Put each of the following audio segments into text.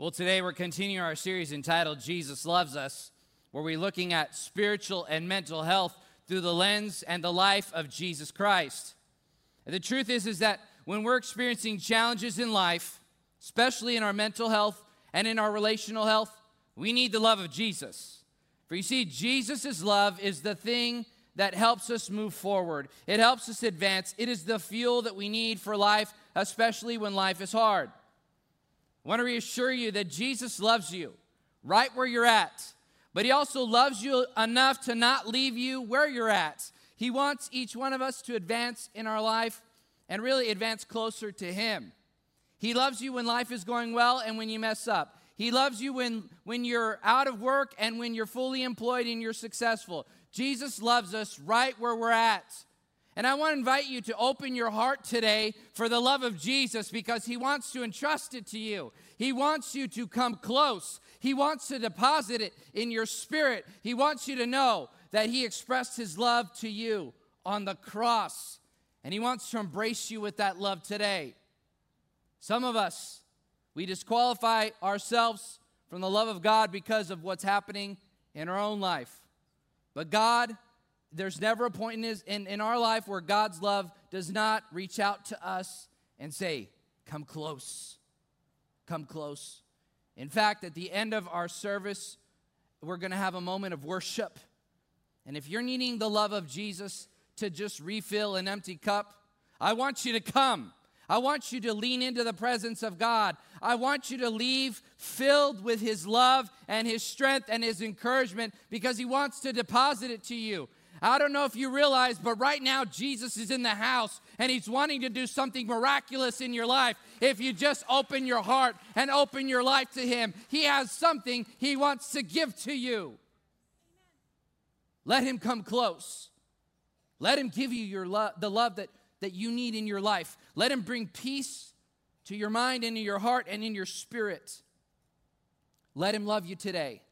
Well, today we're continuing our series entitled Jesus Loves Us, where we're looking at spiritual and mental health through the lens and the life of Jesus Christ. And the truth is is that when we're experiencing challenges in life, especially in our mental health and in our relational health, we need the love of Jesus. For you see, Jesus' love is the thing that helps us move forward. It helps us advance. It is the fuel that we need for life, especially when life is hard. I want to reassure you that Jesus loves you right where you're at, but He also loves you enough to not leave you where you're at. He wants each one of us to advance in our life and really advance closer to Him. He loves you when life is going well and when you mess up. He loves you when, when you're out of work and when you're fully employed and you're successful. Jesus loves us right where we're at. And I want to invite you to open your heart today for the love of Jesus because he wants to entrust it to you. He wants you to come close. He wants to deposit it in your spirit. He wants you to know that he expressed his love to you on the cross. And he wants to embrace you with that love today. Some of us, we disqualify ourselves from the love of God because of what's happening in our own life. But God there's never a point in, his, in, in our life where God's love does not reach out to us and say, Come close. Come close. In fact, at the end of our service, we're going to have a moment of worship. And if you're needing the love of Jesus to just refill an empty cup, I want you to come. I want you to lean into the presence of God. I want you to leave filled with His love and His strength and His encouragement because He wants to deposit it to you. I don't know if you realize, but right now Jesus is in the house and he's wanting to do something miraculous in your life. If you just open your heart and open your life to him, he has something he wants to give to you. Let him come close. Let him give you your the love that, that you need in your life. Let him bring peace to your mind and in your heart and in your spirit. Let him love you today.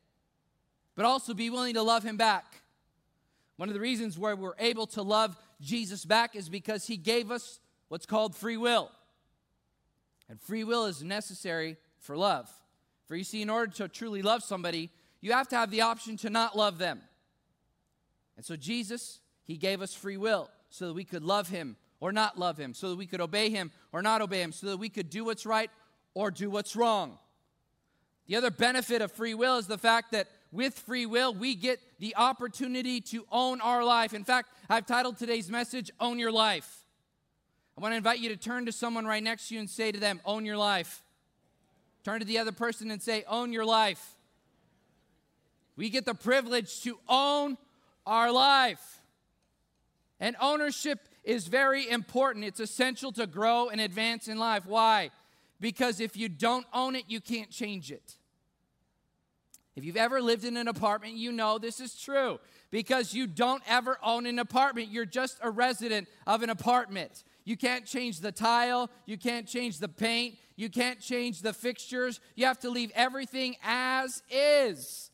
But also be willing to love him back. One of the reasons why we're able to love Jesus back is because he gave us what's called free will. And free will is necessary for love. For you see, in order to truly love somebody, you have to have the option to not love them. And so Jesus, he gave us free will so that we could love him or not love him, so that we could obey him or not obey him, so that we could do what's right or do what's wrong. The other benefit of free will is the fact that with free will, we get the opportunity to own our life. In fact, I've titled today's message, Own Your Life. I want to invite you to turn to someone right next to you and say to them, Own your life. Turn to the other person and say, Own your life. We get the privilege to own our life. And ownership is very important. It's essential to grow and advance in life. Why? Because if you don't own it, you can't change it. If you've ever lived in an apartment, you know this is true because you don't ever own an apartment. You're just a resident of an apartment. You can't change the tile, you can't change the paint, you can't change the fixtures. You have to leave everything as is.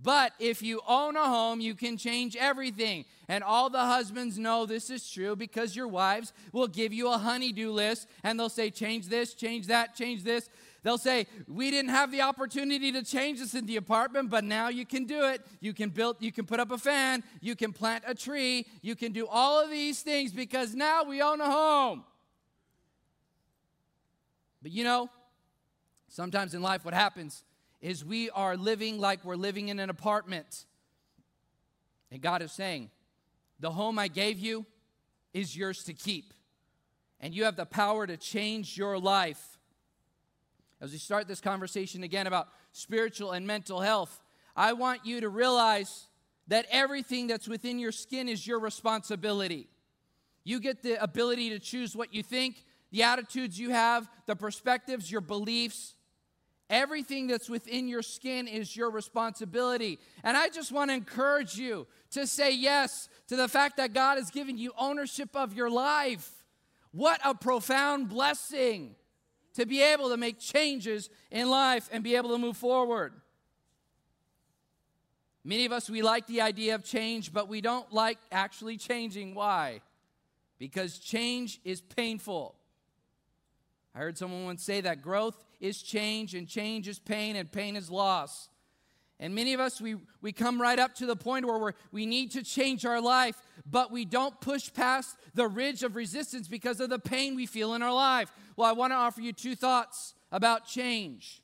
But if you own a home, you can change everything. And all the husbands know this is true because your wives will give you a honeydew list and they'll say, change this, change that, change this. They'll say, We didn't have the opportunity to change this in the apartment, but now you can do it. You can build, you can put up a fan, you can plant a tree, you can do all of these things because now we own a home. But you know, sometimes in life, what happens is we are living like we're living in an apartment. And God is saying, The home I gave you is yours to keep. And you have the power to change your life as we start this conversation again about spiritual and mental health, I want you to realize that everything that's within your skin is your responsibility. You get the ability to choose what you think, the attitudes you have, the perspectives, your beliefs. Everything that's within your skin is your responsibility. And I just want to encourage you to say yes to the fact that God has given you ownership of your life. What a profound blessing to be able to make changes in life and be able to move forward. Many of us, we like the idea of change, but we don't like actually changing. Why? Because change is painful. I heard someone once say that growth is change, and change is pain, and pain is loss. And many of us, we, we come right up to the point where we're, we need to change our life, but we don't push past the ridge of resistance because of the pain we feel in our life. Well, I want to offer you two thoughts about change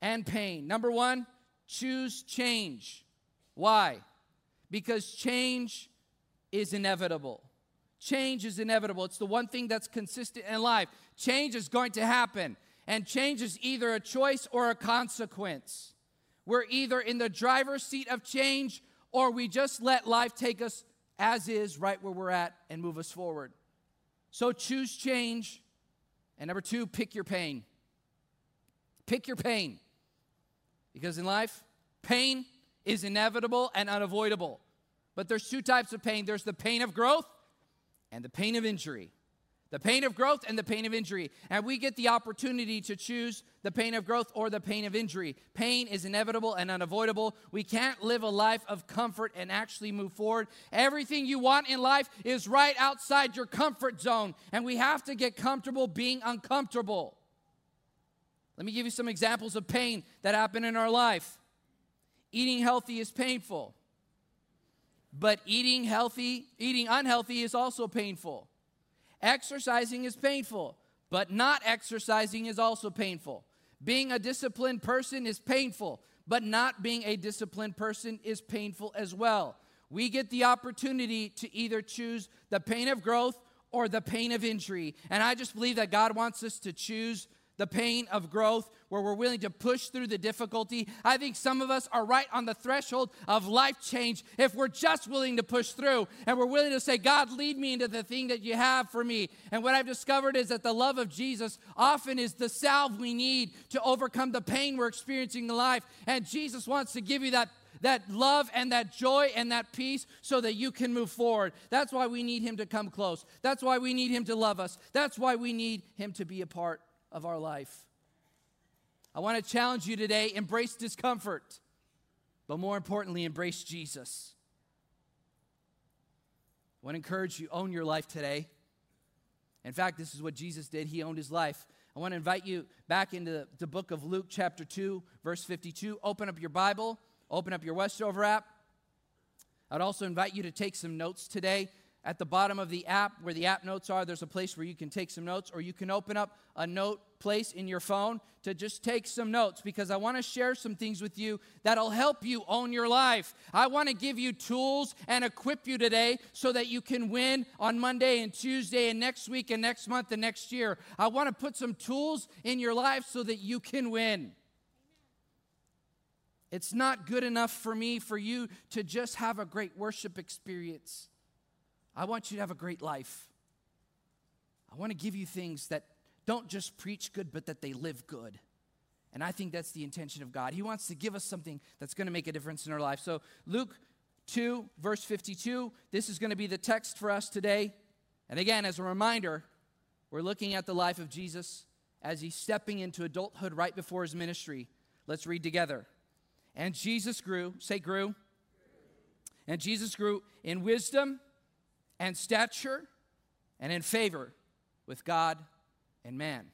and pain. Number one, choose change. Why? Because change is inevitable. Change is inevitable. It's the one thing that's consistent in life. Change is going to happen, and change is either a choice or a consequence. We're either in the driver's seat of change or we just let life take us as is, right where we're at, and move us forward. So choose change. And number two, pick your pain. Pick your pain. Because in life, pain is inevitable and unavoidable. But there's two types of pain there's the pain of growth and the pain of injury the pain of growth and the pain of injury. And we get the opportunity to choose the pain of growth or the pain of injury. Pain is inevitable and unavoidable. We can't live a life of comfort and actually move forward. Everything you want in life is right outside your comfort zone, and we have to get comfortable being uncomfortable. Let me give you some examples of pain that happen in our life. Eating healthy is painful. But eating healthy, eating unhealthy is also painful. Exercising is painful, but not exercising is also painful. Being a disciplined person is painful, but not being a disciplined person is painful as well. We get the opportunity to either choose the pain of growth or the pain of injury. And I just believe that God wants us to choose the pain of growth, where we're willing to push through the difficulty. I think some of us are right on the threshold of life change if we're just willing to push through and we're willing to say, God, lead me into the thing that you have for me. And what I've discovered is that the love of Jesus often is the salve we need to overcome the pain we're experiencing in life. And Jesus wants to give you that that love and that joy and that peace so that you can move forward. That's why we need Him to come close. That's why we need Him to love us. That's why we need Him to be a part of our life. I want to challenge you today embrace discomfort, but more importantly, embrace Jesus. I want to encourage you own your life today. In fact, this is what Jesus did. He owned his life. I want to invite you back into the, the book of Luke, chapter 2, verse 52. Open up your Bible, open up your Westover app. I'd also invite you to take some notes today. At the bottom of the app, where the app notes are, there's a place where you can take some notes, or you can open up a note place in your phone to just take some notes because I want to share some things with you that'll help you own your life. I want to give you tools and equip you today so that you can win on Monday and Tuesday and next week and next month and next year. I want to put some tools in your life so that you can win. It's not good enough for me for you to just have a great worship experience. I want you to have a great life. I want to give you things that don't just preach good, but that they live good. And I think that's the intention of God. He wants to give us something that's going to make a difference in our life. So, Luke 2, verse 52, this is going to be the text for us today. And again, as a reminder, we're looking at the life of Jesus as he's stepping into adulthood right before his ministry. Let's read together. And Jesus grew, say, grew. And Jesus grew in wisdom and stature and in favor with God and man.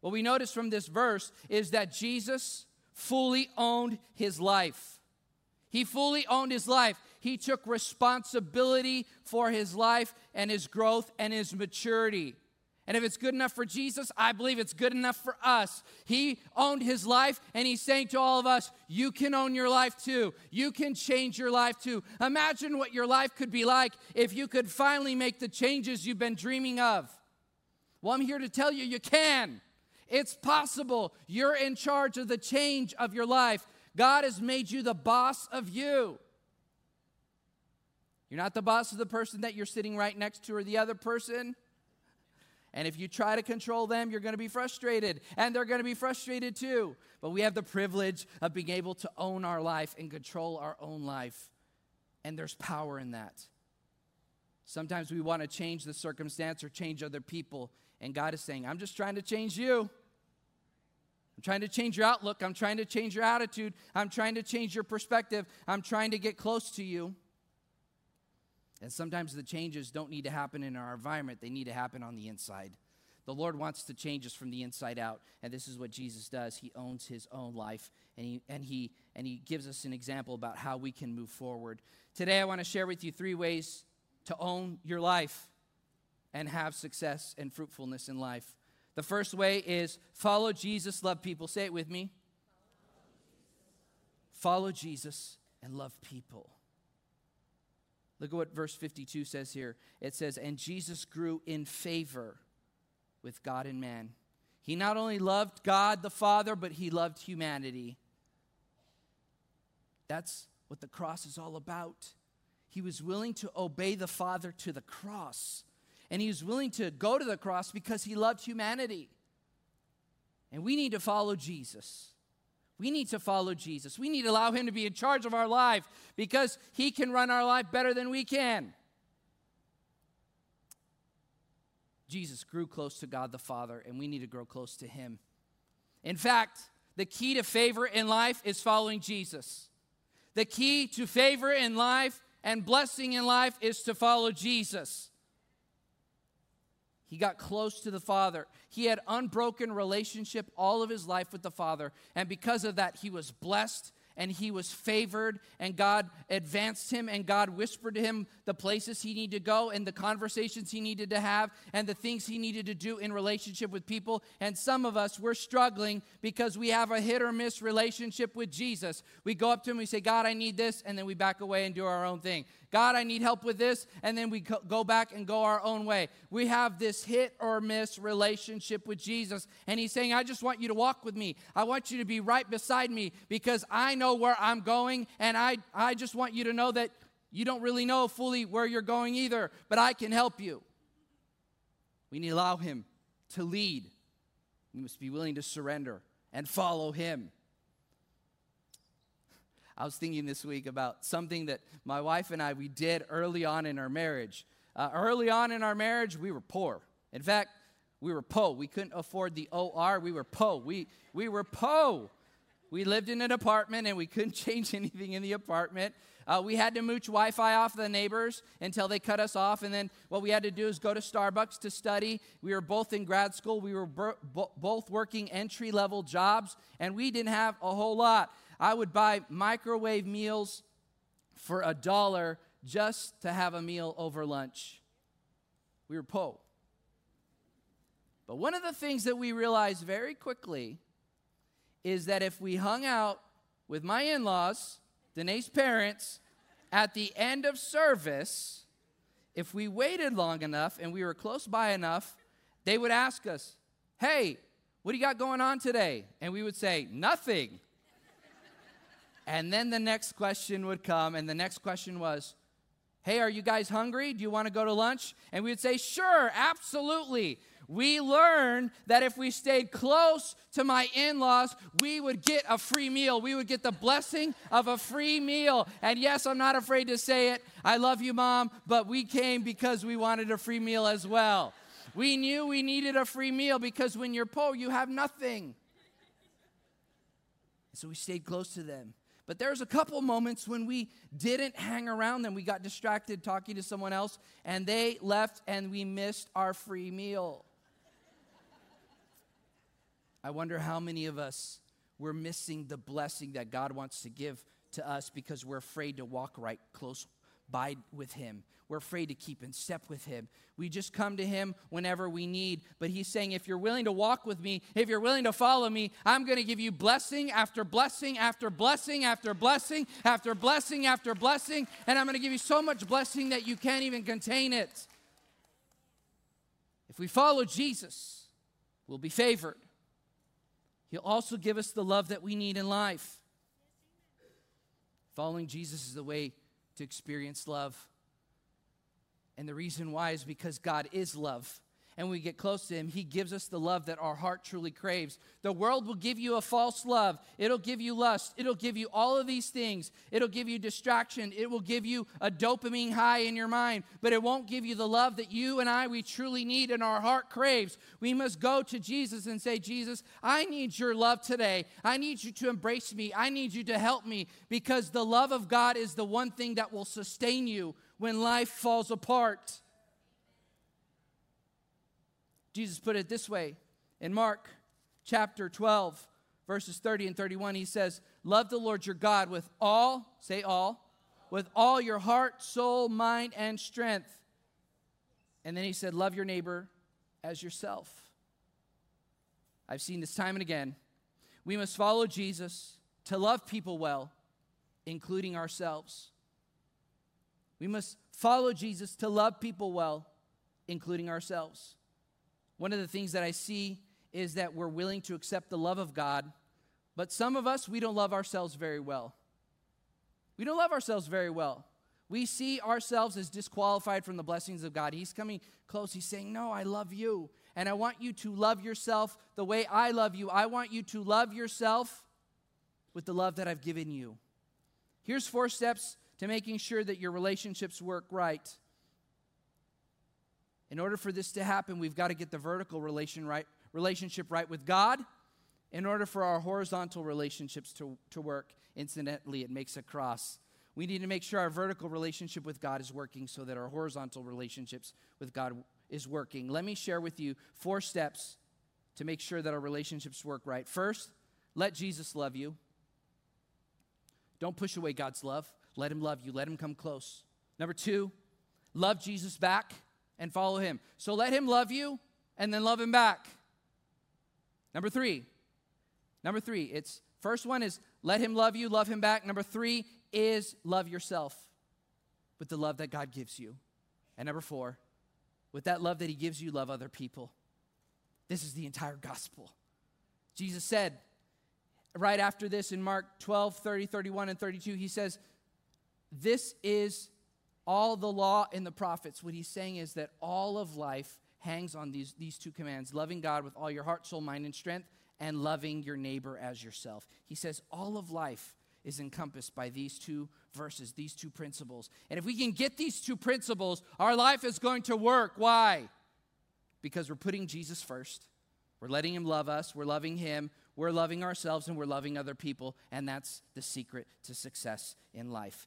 What we notice from this verse is that Jesus fully owned his life. He fully owned his life. He took responsibility for his life and his growth and his maturity. And if it's good enough for Jesus, I believe it's good enough for us. He owned his life, and he's saying to all of us, You can own your life too. You can change your life too. Imagine what your life could be like if you could finally make the changes you've been dreaming of. Well, I'm here to tell you, you can. It's possible. You're in charge of the change of your life. God has made you the boss of you. You're not the boss of the person that you're sitting right next to or the other person. And if you try to control them, you're going to be frustrated, and they're going to be frustrated too. But we have the privilege of being able to own our life and control our own life. And there's power in that. Sometimes we want to change the circumstance or change other people, and God is saying, I'm just trying to change you. I'm trying to change your outlook. I'm trying to change your attitude. I'm trying to change your perspective. I'm trying to get close to you. And sometimes the changes don't need to happen in our environment, they need to happen on the inside. The Lord wants to change us from the inside out, and this is what Jesus does. He owns his own life, and he, and he, and he gives us an example about how we can move forward. Today, I want to share with you three ways to own your life and have success and fruitfulness in life. The first way is follow Jesus, love people. Say it with me. Follow Jesus and love people. Look at what verse 52 says here. It says, And Jesus grew in favor with God and man. He not only loved God the Father, but he loved humanity. That's what the cross is all about. He was willing to obey the Father to the cross. And he was willing to go to the cross because he loved humanity. And we need to follow Jesus. We need to follow Jesus. We need to allow him to be in charge of our life because he can run our life better than we can. Jesus grew close to God the Father, and we need to grow close to him. In fact, the key to favor in life is following Jesus. The key to favor in life and blessing in life is to follow Jesus. He got close to the Father. He had unbroken relationship all of his life with the Father, and because of that he was blessed and he was favored and God advanced him and God whispered to him the places he needed to go and the conversations he needed to have and the things he needed to do in relationship with people. And some of us, we're struggling because we have a hit or miss relationship with Jesus. We go up to him, we say, God, I need this, and then we back away and do our own thing. God, I need help with this, and then we go back and go our own way. We have this hit or miss relationship with Jesus, and He's saying, I just want you to walk with me. I want you to be right beside me because I know where I'm going, and I, I just want you to know that you don't really know fully where you're going either, but I can help you. We need to allow Him to lead. We must be willing to surrender and follow Him. I was thinking this week about something that my wife and I we did early on in our marriage. Uh, early on in our marriage, we were poor. In fact, we were po. We couldn't afford the OR. We were po. We we were po. We lived in an apartment and we couldn't change anything in the apartment. Uh, we had to mooch Wi Fi off the neighbors until they cut us off. And then what we had to do is go to Starbucks to study. We were both in grad school. We were bo- both working entry level jobs, and we didn't have a whole lot. I would buy microwave meals for a dollar just to have a meal over lunch. We were poor. But one of the things that we realized very quickly is that if we hung out with my in laws, Danae's parents, at the end of service, if we waited long enough and we were close by enough, they would ask us, Hey, what do you got going on today? And we would say, Nothing. And then the next question would come, and the next question was, Hey, are you guys hungry? Do you want to go to lunch? And we would say, Sure, absolutely. We learned that if we stayed close to my in laws, we would get a free meal. We would get the blessing of a free meal. And yes, I'm not afraid to say it. I love you, mom, but we came because we wanted a free meal as well. We knew we needed a free meal because when you're poor, you have nothing. So we stayed close to them. But there's a couple moments when we didn't hang around them. We got distracted talking to someone else, and they left, and we missed our free meal. I wonder how many of us we're missing the blessing that God wants to give to us because we're afraid to walk right close by with Him. We're afraid to keep in step with Him. We just come to Him whenever we need. But He's saying, if you're willing to walk with me, if you're willing to follow me, I'm going to give you blessing after blessing after blessing after blessing after blessing after blessing. And I'm going to give you so much blessing that you can't even contain it. If we follow Jesus, we'll be favored. He'll also give us the love that we need in life. Following Jesus is the way to experience love. And the reason why is because God is love. And we get close to Him, He gives us the love that our heart truly craves. The world will give you a false love. It'll give you lust. It'll give you all of these things. It'll give you distraction. It will give you a dopamine high in your mind. But it won't give you the love that you and I, we truly need and our heart craves. We must go to Jesus and say, Jesus, I need your love today. I need you to embrace me. I need you to help me because the love of God is the one thing that will sustain you when life falls apart. Jesus put it this way in Mark chapter 12, verses 30 and 31. He says, Love the Lord your God with all, say all, with all your heart, soul, mind, and strength. And then he said, Love your neighbor as yourself. I've seen this time and again. We must follow Jesus to love people well, including ourselves. We must follow Jesus to love people well, including ourselves. One of the things that I see is that we're willing to accept the love of God, but some of us, we don't love ourselves very well. We don't love ourselves very well. We see ourselves as disqualified from the blessings of God. He's coming close. He's saying, No, I love you. And I want you to love yourself the way I love you. I want you to love yourself with the love that I've given you. Here's four steps to making sure that your relationships work right. In order for this to happen, we've got to get the vertical relation right, relationship right with God. In order for our horizontal relationships to, to work, incidentally, it makes a cross. We need to make sure our vertical relationship with God is working so that our horizontal relationships with God is working. Let me share with you four steps to make sure that our relationships work right. First, let Jesus love you. Don't push away God's love. Let him love you. Let him come close. Number two, love Jesus back and follow him. So let him love you and then love him back. Number three, number three, it's first one is let him love you, love him back. Number three is love yourself with the love that God gives you. And number four, with that love that he gives you, love other people. This is the entire gospel. Jesus said right after this in Mark 12, 30, 31, and 32, he says, This is all the law and the prophets. What he's saying is that all of life hangs on these, these two commands loving God with all your heart, soul, mind, and strength, and loving your neighbor as yourself. He says all of life is encompassed by these two verses, these two principles. And if we can get these two principles, our life is going to work. Why? Because we're putting Jesus first. We're letting him love us, we're loving him, we're loving ourselves, and we're loving other people. And that's the secret to success in life.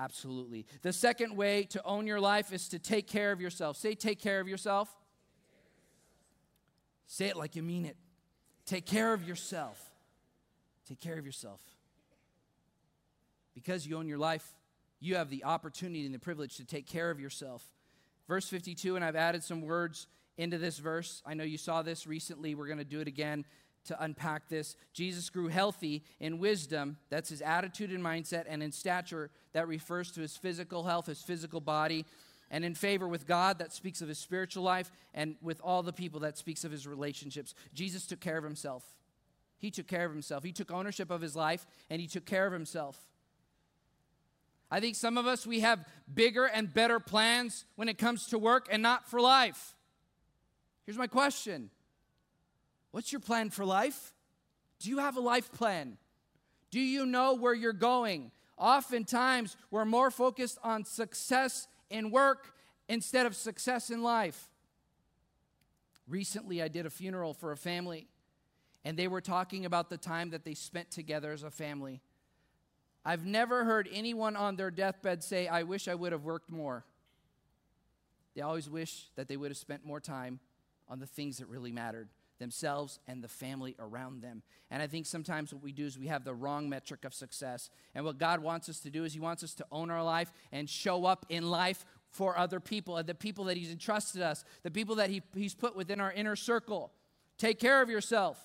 Absolutely. The second way to own your life is to take care of yourself. Say, take care of yourself. Say it like you mean it. Take care of yourself. Take care of yourself. Because you own your life, you have the opportunity and the privilege to take care of yourself. Verse 52, and I've added some words into this verse. I know you saw this recently. We're going to do it again to unpack this. Jesus grew healthy in wisdom, that's his attitude and mindset, and in stature, that refers to his physical health, his physical body, and in favor with God, that speaks of his spiritual life, and with all the people, that speaks of his relationships. Jesus took care of himself. He took care of himself. He took ownership of his life, and he took care of himself. I think some of us, we have bigger and better plans when it comes to work and not for life. Here's my question What's your plan for life? Do you have a life plan? Do you know where you're going? Oftentimes, we're more focused on success in work instead of success in life. Recently, I did a funeral for a family, and they were talking about the time that they spent together as a family. I've never heard anyone on their deathbed say, I wish I would have worked more. They always wish that they would have spent more time on the things that really mattered themselves and the family around them. And I think sometimes what we do is we have the wrong metric of success. And what God wants us to do is He wants us to own our life and show up in life for other people, and the people that He's entrusted us, the people that he, He's put within our inner circle. Take care of yourself.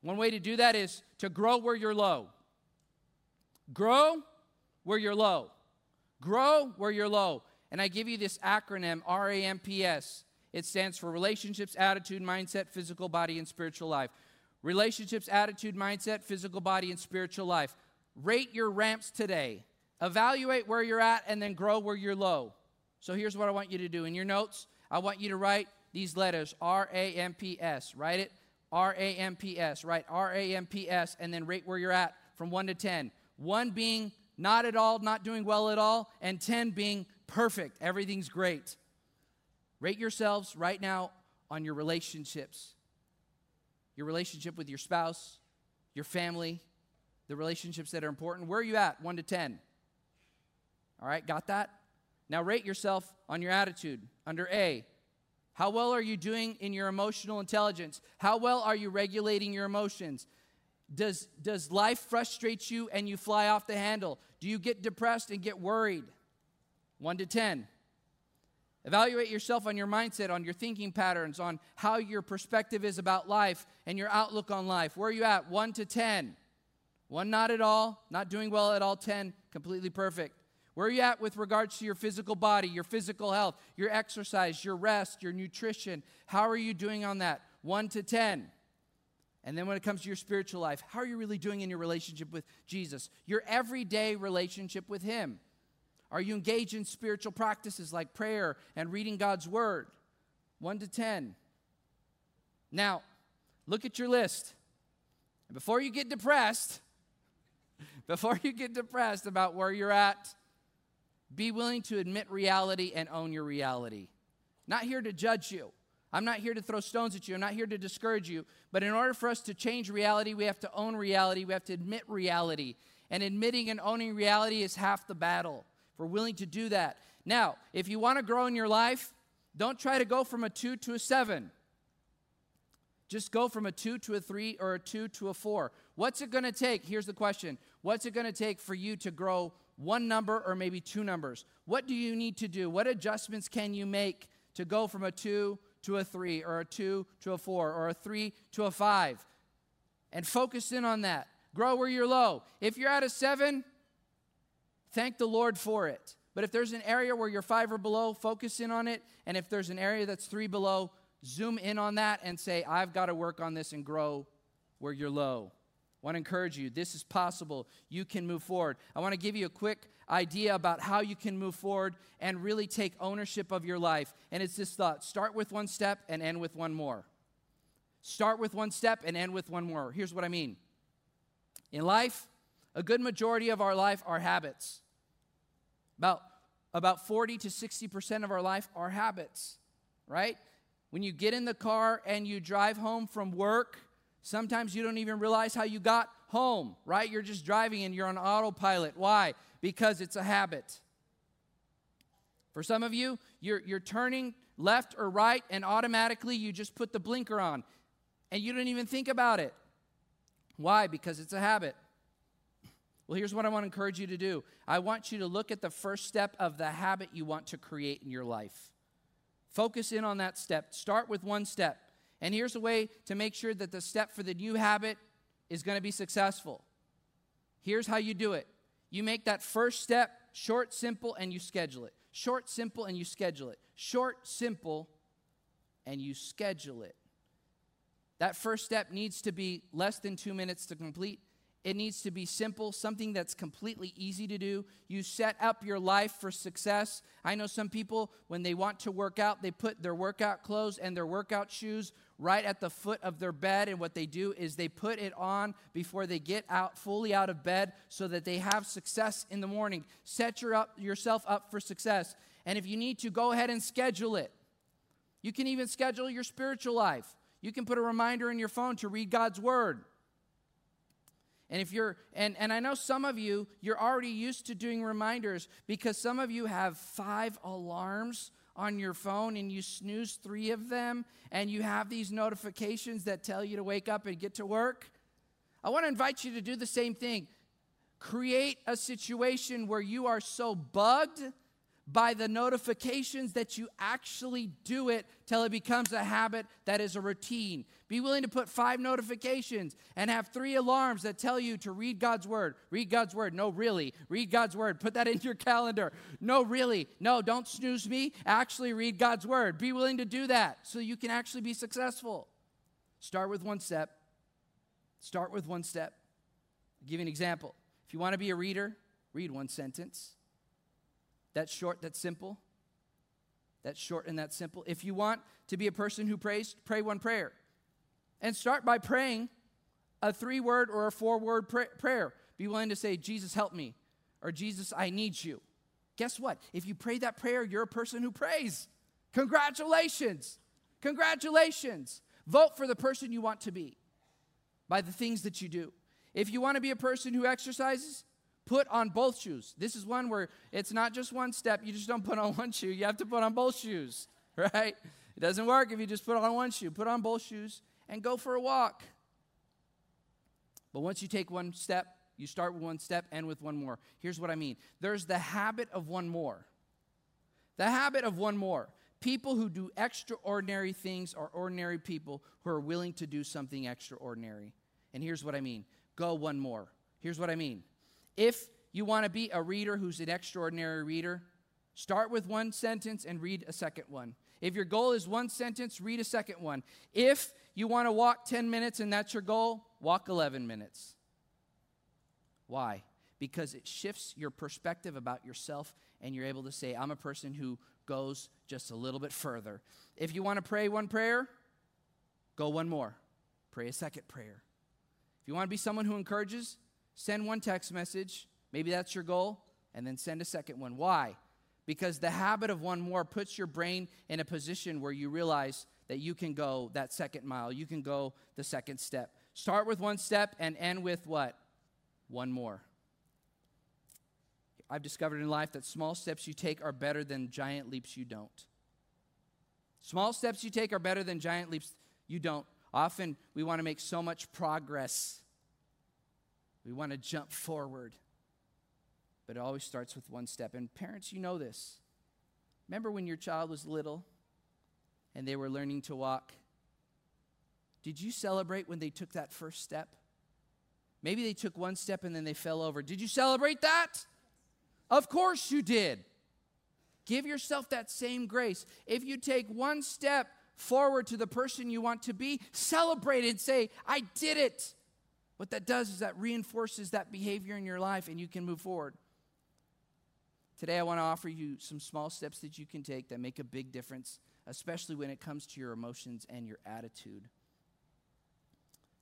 One way to do that is to grow where you're low. Grow where you're low. Grow where you're low. And I give you this acronym, RAMPS. It stands for relationships, attitude, mindset, physical body, and spiritual life. Relationships, attitude, mindset, physical body, and spiritual life. Rate your ramps today. Evaluate where you're at and then grow where you're low. So here's what I want you to do. In your notes, I want you to write these letters R A M P S. Write it R A M P S. Write R A M P S and then rate where you're at from 1 to 10. 1 being not at all, not doing well at all, and 10 being perfect. Everything's great. Rate yourselves right now on your relationships your relationship with your spouse, your family, the relationships that are important. Where are you at? 1 to 10. All right, got that? Now rate yourself on your attitude under A. How well are you doing in your emotional intelligence? How well are you regulating your emotions? Does, does life frustrate you and you fly off the handle? Do you get depressed and get worried? 1 to 10. Evaluate yourself on your mindset, on your thinking patterns, on how your perspective is about life and your outlook on life. Where are you at? 1 to 10. 1 not at all, not doing well at all, 10 completely perfect. Where are you at with regards to your physical body, your physical health, your exercise, your rest, your nutrition? How are you doing on that? 1 to 10. And then when it comes to your spiritual life, how are you really doing in your relationship with Jesus? Your everyday relationship with Him. Are you engaged in spiritual practices like prayer and reading God's Word? 1 to 10. Now, look at your list. Before you get depressed, before you get depressed about where you're at, be willing to admit reality and own your reality. Not here to judge you. I'm not here to throw stones at you. I'm not here to discourage you. But in order for us to change reality, we have to own reality. We have to admit reality. And admitting and owning reality is half the battle. We're willing to do that. Now, if you want to grow in your life, don't try to go from a two to a seven. Just go from a two to a three or a two to a four. What's it going to take? Here's the question What's it going to take for you to grow one number or maybe two numbers? What do you need to do? What adjustments can you make to go from a two to a three, or a two to a four, or a three to a five. And focus in on that. Grow where you're low. If you're at a seven, thank the Lord for it. But if there's an area where you're five or below, focus in on it. And if there's an area that's three below, zoom in on that and say, I've got to work on this and grow where you're low. I want to encourage you. This is possible. You can move forward. I want to give you a quick idea about how you can move forward and really take ownership of your life. And it's this thought start with one step and end with one more. Start with one step and end with one more. Here's what I mean in life, a good majority of our life are habits. About, about 40 to 60% of our life are habits, right? When you get in the car and you drive home from work, Sometimes you don't even realize how you got home, right? You're just driving and you're on autopilot. Why? Because it's a habit. For some of you, you're, you're turning left or right, and automatically you just put the blinker on and you don't even think about it. Why? Because it's a habit. Well, here's what I want to encourage you to do I want you to look at the first step of the habit you want to create in your life. Focus in on that step. Start with one step. And here's a way to make sure that the step for the new habit is going to be successful. Here's how you do it you make that first step short, simple, and you schedule it. Short, simple, and you schedule it. Short, simple, and you schedule it. That first step needs to be less than two minutes to complete. It needs to be simple, something that's completely easy to do. You set up your life for success. I know some people, when they want to work out, they put their workout clothes and their workout shoes right at the foot of their bed. And what they do is they put it on before they get out fully out of bed so that they have success in the morning. Set your up, yourself up for success. And if you need to, go ahead and schedule it. You can even schedule your spiritual life. You can put a reminder in your phone to read God's word. And if you're, and, and I know some of you, you're already used to doing reminders because some of you have five alarms on your phone and you snooze three of them and you have these notifications that tell you to wake up and get to work. I want to invite you to do the same thing. Create a situation where you are so bugged by the notifications that you actually do it till it becomes a habit that is a routine. Be willing to put five notifications and have three alarms that tell you to read God's word. Read God's word. No, really. Read God's word. Put that in your calendar. No, really. No, don't snooze me. Actually, read God's word. Be willing to do that so you can actually be successful. Start with one step. Start with one step. I'll give you an example. If you want to be a reader, read one sentence. That's short, that's simple. That's short and that's simple. If you want to be a person who prays, pray one prayer. And start by praying a three word or a four word prayer. Be willing to say, Jesus, help me, or Jesus, I need you. Guess what? If you pray that prayer, you're a person who prays. Congratulations. Congratulations. Vote for the person you want to be by the things that you do. If you want to be a person who exercises, Put on both shoes. This is one where it's not just one step. You just don't put on one shoe. You have to put on both shoes, right? It doesn't work if you just put on one shoe. Put on both shoes and go for a walk. But once you take one step, you start with one step and with one more. Here's what I mean there's the habit of one more. The habit of one more. People who do extraordinary things are ordinary people who are willing to do something extraordinary. And here's what I mean go one more. Here's what I mean. If you want to be a reader who's an extraordinary reader, start with one sentence and read a second one. If your goal is one sentence, read a second one. If you want to walk 10 minutes and that's your goal, walk 11 minutes. Why? Because it shifts your perspective about yourself and you're able to say, I'm a person who goes just a little bit further. If you want to pray one prayer, go one more. Pray a second prayer. If you want to be someone who encourages, send one text message. Maybe that's your goal, and then send a second one. Why? Because the habit of one more puts your brain in a position where you realize that you can go that second mile, you can go the second step. Start with one step and end with what? One more. I've discovered in life that small steps you take are better than giant leaps you don't. Small steps you take are better than giant leaps you don't. Often we want to make so much progress. We want to jump forward. But it always starts with one step. And parents, you know this. Remember when your child was little and they were learning to walk? Did you celebrate when they took that first step? Maybe they took one step and then they fell over. Did you celebrate that? Of course you did. Give yourself that same grace. If you take one step forward to the person you want to be, celebrate and say, I did it. What that does is that reinforces that behavior in your life and you can move forward. Today, I want to offer you some small steps that you can take that make a big difference, especially when it comes to your emotions and your attitude.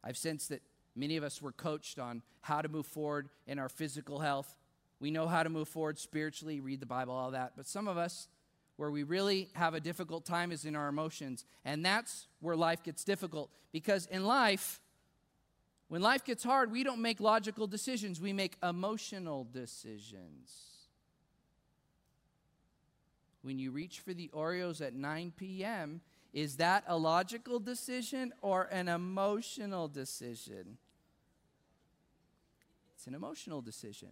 I've sensed that many of us were coached on how to move forward in our physical health. We know how to move forward spiritually, read the Bible, all that. But some of us, where we really have a difficult time, is in our emotions. And that's where life gets difficult. Because in life, when life gets hard, we don't make logical decisions, we make emotional decisions. When you reach for the Oreos at 9 p.m., is that a logical decision or an emotional decision? It's an emotional decision.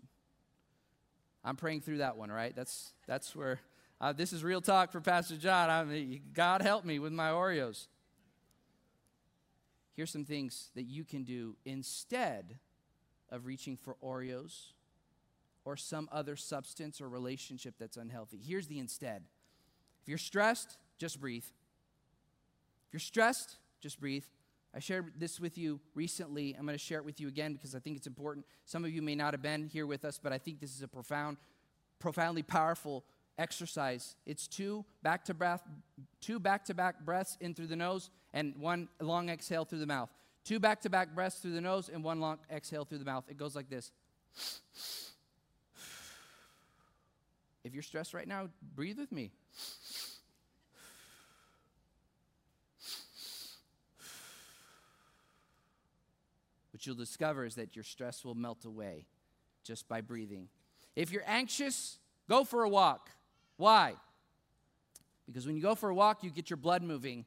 I'm praying through that one, right? That's, that's where uh, this is real talk for Pastor John. I mean, God help me with my Oreos. Here's some things that you can do instead of reaching for Oreos or some other substance or relationship that's unhealthy. Here's the instead. If you're stressed, just breathe. If you're stressed, just breathe. I shared this with you recently. I'm going to share it with you again because I think it's important. Some of you may not have been here with us, but I think this is a profound, profoundly powerful exercise. It's two back to breath, two back-to-back breaths in through the nose and one long exhale through the mouth. Two back-to-back breaths through the nose and one long exhale through the mouth. It goes like this. If you're stressed right now, breathe with me. What you'll discover is that your stress will melt away just by breathing. If you're anxious, go for a walk. Why? Because when you go for a walk, you get your blood moving.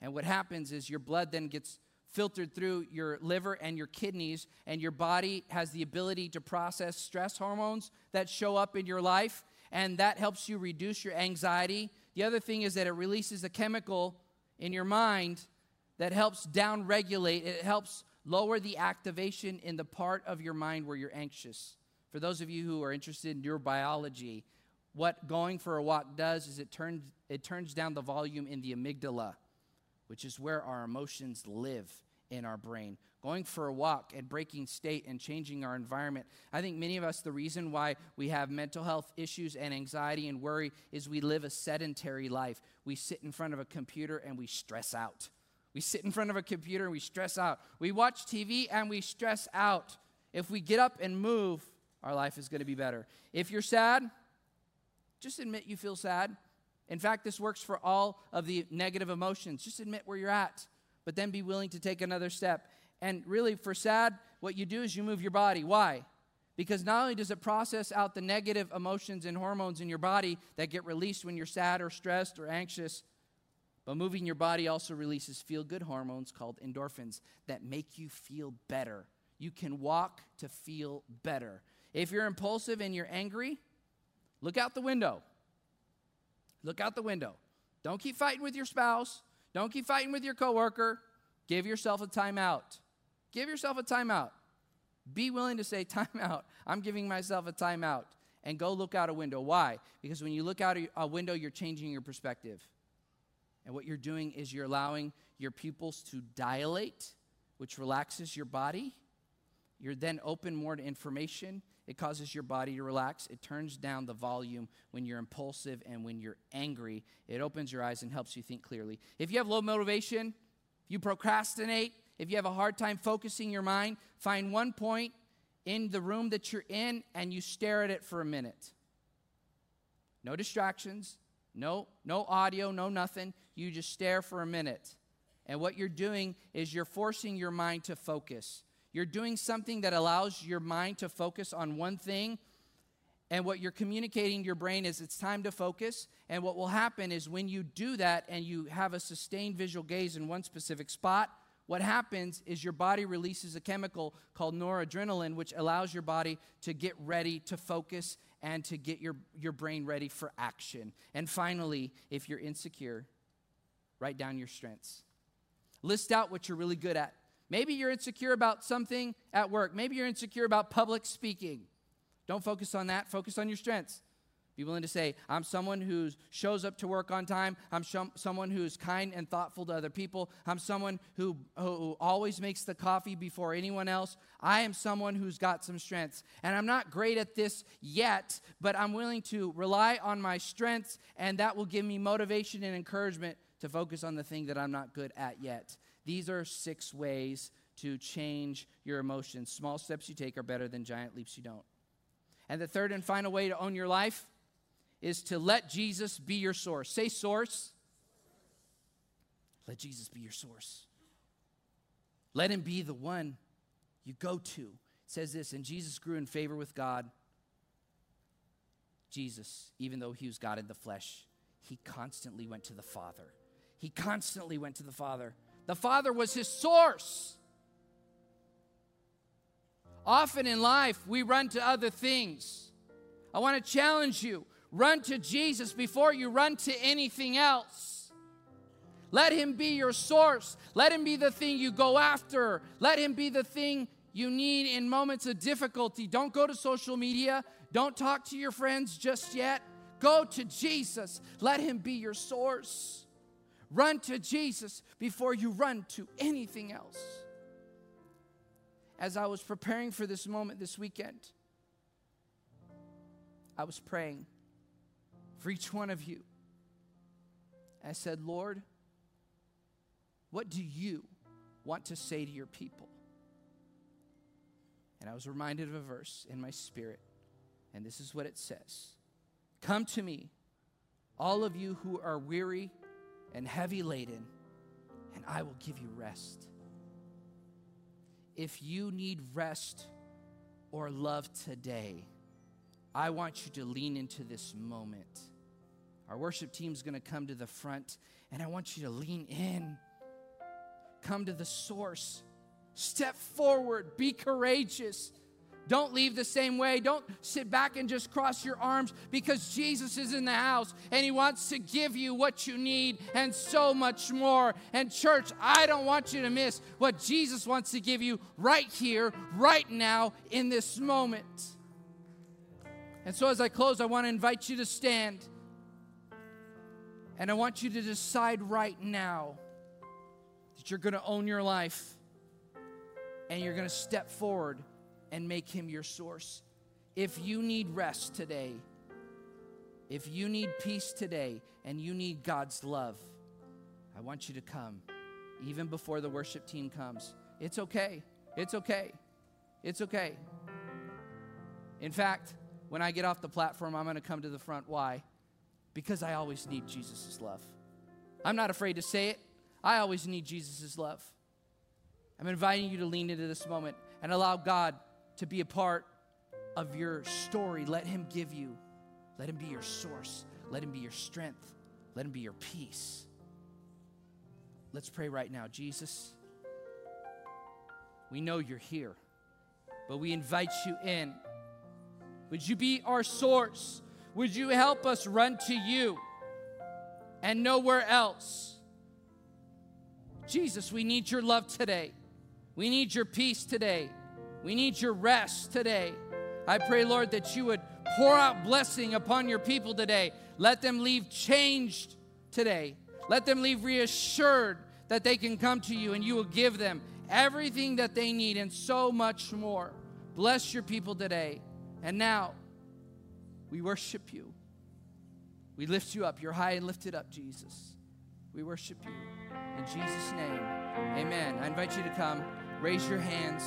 And what happens is your blood then gets filtered through your liver and your kidneys, and your body has the ability to process stress hormones that show up in your life, and that helps you reduce your anxiety. The other thing is that it releases a chemical in your mind that helps downregulate, it helps lower the activation in the part of your mind where you're anxious. For those of you who are interested in neurobiology, what going for a walk does is it turns, it turns down the volume in the amygdala, which is where our emotions live in our brain. Going for a walk and breaking state and changing our environment. I think many of us, the reason why we have mental health issues and anxiety and worry is we live a sedentary life. We sit in front of a computer and we stress out. We sit in front of a computer and we stress out. We watch TV and we stress out. If we get up and move, our life is going to be better. If you're sad, just admit you feel sad. In fact, this works for all of the negative emotions. Just admit where you're at, but then be willing to take another step. And really, for sad, what you do is you move your body. Why? Because not only does it process out the negative emotions and hormones in your body that get released when you're sad or stressed or anxious, But moving your body also releases feel good hormones called endorphins that make you feel better. You can walk to feel better. If you're impulsive and you're angry, look out the window. Look out the window. Don't keep fighting with your spouse. Don't keep fighting with your coworker. Give yourself a timeout. Give yourself a timeout. Be willing to say, timeout. I'm giving myself a timeout. And go look out a window. Why? Because when you look out a window, you're changing your perspective. And what you're doing is you're allowing your pupils to dilate, which relaxes your body. You're then open more to information. It causes your body to relax. It turns down the volume when you're impulsive and when you're angry. It opens your eyes and helps you think clearly. If you have low motivation, if you procrastinate, if you have a hard time focusing your mind, find one point in the room that you're in and you stare at it for a minute. No distractions, no, no audio, no nothing. You just stare for a minute. And what you're doing is you're forcing your mind to focus. You're doing something that allows your mind to focus on one thing. And what you're communicating to your brain is it's time to focus. And what will happen is when you do that and you have a sustained visual gaze in one specific spot, what happens is your body releases a chemical called noradrenaline, which allows your body to get ready to focus and to get your, your brain ready for action. And finally, if you're insecure, write down your strengths. List out what you're really good at. Maybe you're insecure about something at work. Maybe you're insecure about public speaking. Don't focus on that, focus on your strengths. Be willing to say, I'm someone who shows up to work on time. I'm sh- someone who's kind and thoughtful to other people. I'm someone who, who always makes the coffee before anyone else. I am someone who's got some strengths. And I'm not great at this yet, but I'm willing to rely on my strengths, and that will give me motivation and encouragement to focus on the thing that I'm not good at yet. These are six ways to change your emotions. Small steps you take are better than giant leaps you don't. And the third and final way to own your life is to let Jesus be your source. Say source. Let Jesus be your source. Let him be the one you go to. It says this, and Jesus grew in favor with God. Jesus, even though he was God in the flesh, he constantly went to the Father. He constantly went to the Father. The Father was his source. Often in life, we run to other things. I want to challenge you Run to Jesus before you run to anything else. Let Him be your source. Let Him be the thing you go after. Let Him be the thing you need in moments of difficulty. Don't go to social media. Don't talk to your friends just yet. Go to Jesus. Let Him be your source. Run to Jesus before you run to anything else. As I was preparing for this moment this weekend, I was praying for each one of you. I said, Lord, what do you want to say to your people? And I was reminded of a verse in my spirit, and this is what it says Come to me, all of you who are weary and heavy laden, and I will give you rest. If you need rest or love today, I want you to lean into this moment our worship team is going to come to the front, and I want you to lean in. Come to the source. Step forward. Be courageous. Don't leave the same way. Don't sit back and just cross your arms because Jesus is in the house and He wants to give you what you need and so much more. And, church, I don't want you to miss what Jesus wants to give you right here, right now, in this moment. And so, as I close, I want to invite you to stand. And I want you to decide right now that you're going to own your life and you're going to step forward and make Him your source. If you need rest today, if you need peace today, and you need God's love, I want you to come even before the worship team comes. It's okay. It's okay. It's okay. In fact, when I get off the platform, I'm going to come to the front. Why? Because I always need Jesus' love. I'm not afraid to say it. I always need Jesus' love. I'm inviting you to lean into this moment and allow God to be a part of your story. Let Him give you, let Him be your source, let Him be your strength, let Him be your peace. Let's pray right now. Jesus, we know you're here, but we invite you in. Would you be our source? Would you help us run to you and nowhere else? Jesus, we need your love today. We need your peace today. We need your rest today. I pray, Lord, that you would pour out blessing upon your people today. Let them leave changed today. Let them leave reassured that they can come to you and you will give them everything that they need and so much more. Bless your people today. And now, we worship you. We lift you up. You're high and lifted up, Jesus. We worship you. In Jesus' name, amen. I invite you to come. Raise your hands.